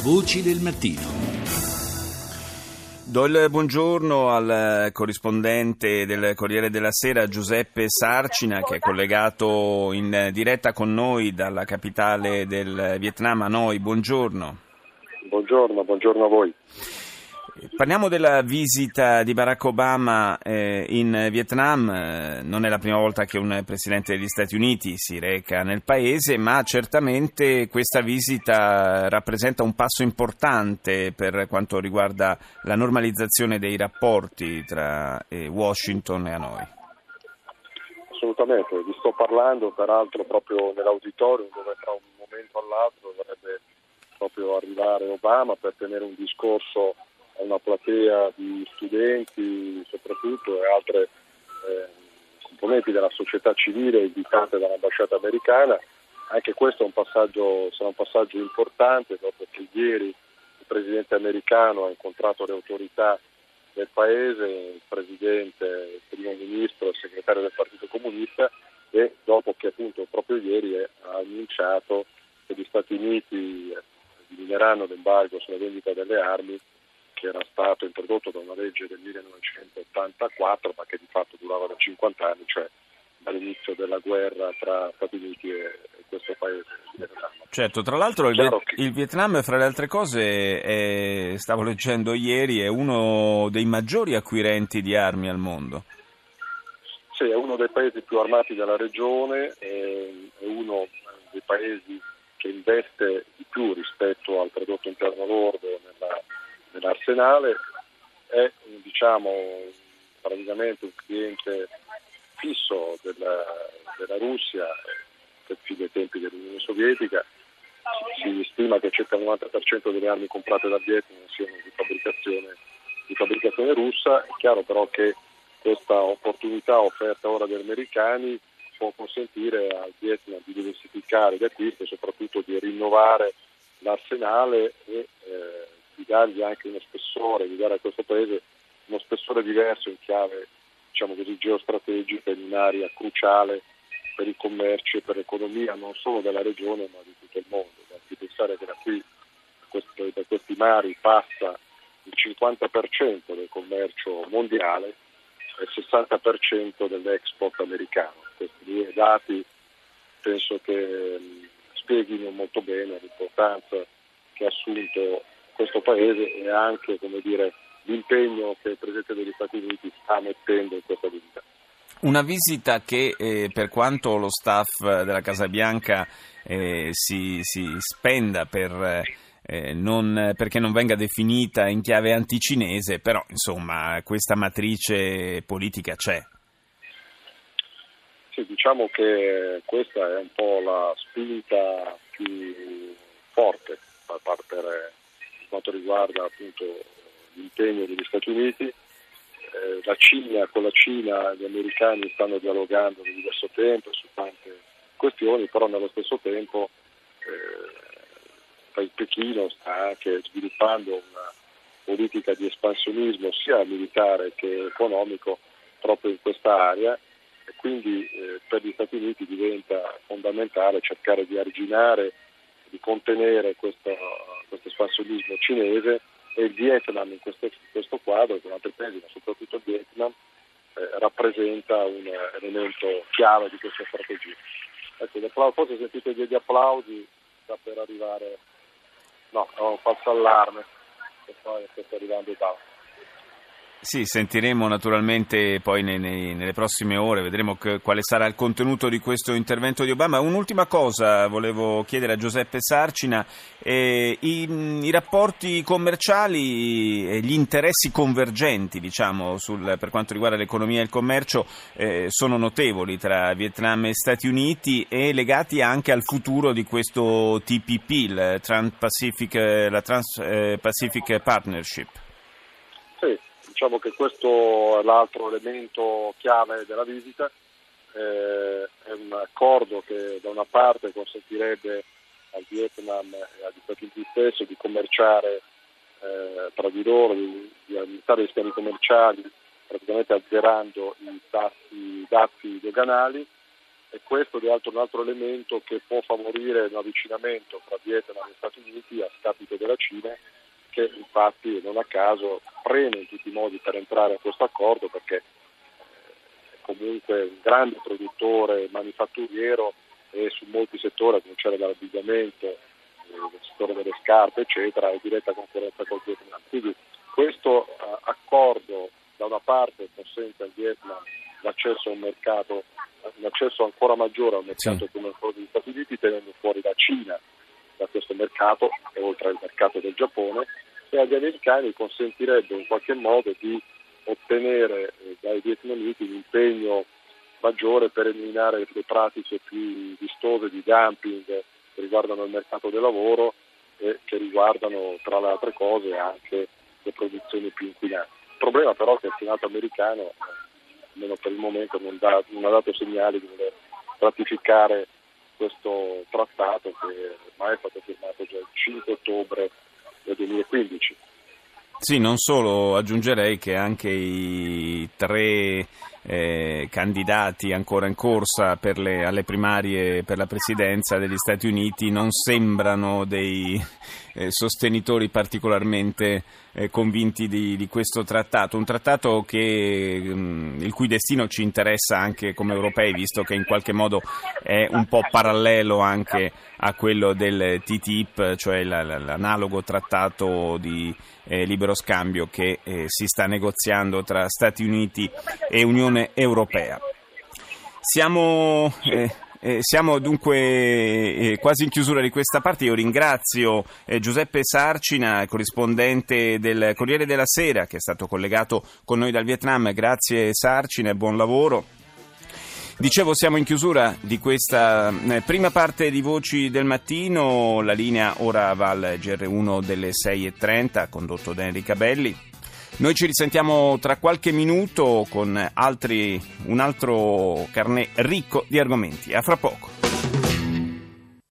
Voci del mattino. Do il buongiorno al corrispondente del Corriere della Sera Giuseppe Sarcina che è collegato in diretta con noi dalla capitale del Vietnam, Hanoi. Buongiorno. Buongiorno, buongiorno a voi. Parliamo della visita di Barack Obama eh, in Vietnam. Eh, non è la prima volta che un presidente degli Stati Uniti si reca nel paese, ma certamente questa visita rappresenta un passo importante per quanto riguarda la normalizzazione dei rapporti tra eh, Washington e Hanoi. Assolutamente, vi sto parlando peraltro proprio nell'auditorium dove tra un momento all'altro dovrebbe proprio arrivare Obama per tenere un discorso a una platea di studenti soprattutto e altre eh, componenti della società civile invitate dall'ambasciata americana. Anche questo un sarà un passaggio importante dopo che ieri il presidente americano ha incontrato le autorità del paese, il presidente, il primo ministro, il segretario del Partito Comunista e dopo che appunto proprio ieri ha annunciato che gli Stati Uniti elimineranno l'embargo sulla vendita delle armi che era stato introdotto da una legge del 1984 ma che di fatto durava da 50 anni, cioè dall'inizio della guerra tra Stati Uniti e questo paese. Certo, tra l'altro il, Viet- che... il, Vietnam, fra le altre cose, è, stavo leggendo ieri, è uno dei maggiori acquirenti di armi al mondo. Sì, è uno dei paesi più armati della regione, è uno dei paesi che investe di più rispetto al prodotto interno lordo nella nell'arsenale è diciamo, praticamente un cliente fisso della, della Russia più dei tempi dell'Unione Sovietica. Si stima che circa il 90% delle armi comprate dal Vietnam siano di fabbricazione, di fabbricazione russa. È chiaro però che questa opportunità offerta ora dagli americani può consentire al Vietnam di diversificare gli acquisti e soprattutto di rinnovare l'arsenale e eh, di dargli anche uno spessore, di dare a questo paese uno spessore diverso in chiave diciamo così, geostrategica in un'area cruciale per il commercio e per l'economia non solo della regione ma di tutto il mondo. Basti pensare che da qui, da questi mari, passa il 50% del commercio mondiale e il 60% dell'export americano. Questi due dati penso che spieghino molto bene l'importanza che ha assunto questo Paese e anche dire, l'impegno che il Presidente degli Stati Uniti sta mettendo in questa visita. Una visita che eh, per quanto lo staff della Casa Bianca eh, si, si, spenda per, eh, non, perché non venga definita in chiave anticinese, però insomma questa matrice politica c'è. Sì, diciamo che questa è un po' la spinta più forte da parte quanto riguarda appunto l'impegno degli Stati Uniti. Eh, la Cina, con la Cina gli americani stanno dialogando da diverso tempo su tante questioni, però nello stesso tempo eh, il Pechino sta anche sviluppando una politica di espansionismo sia militare che economico proprio in questa area e quindi eh, per gli Stati Uniti diventa fondamentale cercare di arginare, di contenere questo, questo espansionismo cinese e il Vietnam in questo, in questo quadro, con altri paesi, ma soprattutto il Vietnam, eh, rappresenta un elemento chiave di questa strategia. Ecco, forse sentite degli applausi, sta per arrivare, no, è un falso allarme, poi sta arrivando da. Sì, sentiremo naturalmente poi nei, nei, nelle prossime ore, vedremo che, quale sarà il contenuto di questo intervento di Obama. Un'ultima cosa volevo chiedere a Giuseppe Sarcina, eh, i, i, rapporti commerciali e gli interessi convergenti diciamo, sul, per quanto riguarda l'economia e il commercio eh, sono notevoli tra Vietnam e Stati Uniti e legati anche al futuro di questo TPP, la Trans-Pacific, la Trans-Pacific Partnership. Diciamo che questo è l'altro elemento chiave della visita, eh, è un accordo che da una parte consentirebbe al Vietnam e agli Stati Uniti stesso di commerciare eh, tra di loro, di, di aumentare gli schemi commerciali praticamente azzerando i tassi, dazi doganali. E questo è altro un altro elemento che può favorire un avvicinamento tra Vietnam e Stati Uniti a scapito della Cina che infatti non a caso preme in tutti i modi per entrare a questo accordo perché è comunque un grande produttore manifatturiero e su molti settori, a cominciare dall'abbigliamento, eh, il settore delle scarpe, eccetera, è diretta concorrenza col Vietnam. Quindi questo uh, accordo da una parte consente al Vietnam l'accesso a un mercato, un accesso ancora maggiore a un mercato sì. come quello degli Stati Uniti, tenendo fuori la Cina questo mercato oltre al mercato del Giappone e agli americani consentirebbe in qualche modo di ottenere eh, dai vietnamiti un impegno maggiore per eliminare le pratiche più vistose di dumping che riguardano il mercato del lavoro e che riguardano tra le altre cose anche le produzioni più inquinanti. Il problema però è che il Senato americano, almeno per il momento, non, da, non ha dato segnali di voler ratificare questo trattato che ormai è stato firmato già il 5 ottobre del 2015. Sì, non solo, aggiungerei che anche i tre eh, candidati ancora in corsa le, alle primarie per la presidenza degli Stati Uniti non sembrano dei eh, sostenitori particolarmente eh, convinti di, di, questo trattato, un trattato che, mh, mm, il cui destino ci interessa anche come europei, visto che in qualche modo è un po' parallelo anche a quello del TTIP, cioè la, la, l'analogo trattato di eh, libero scambio che eh, si sta negoziando tra Stati Uniti e Unione Europea. Siamo eh, eh, siamo dunque eh, quasi in chiusura di questa parte. Io ringrazio eh, Giuseppe Sarcina, corrispondente del Corriere della Sera, che è stato collegato con noi dal Vietnam. Grazie Sarcina e buon lavoro. Dicevo, siamo in chiusura di questa eh, prima parte di Voci del Mattino. La linea ora va al GR1 delle 6.30, condotto da Enrica Belli. Noi ci risentiamo tra qualche minuto con altri, un altro carnet ricco di argomenti. A fra poco.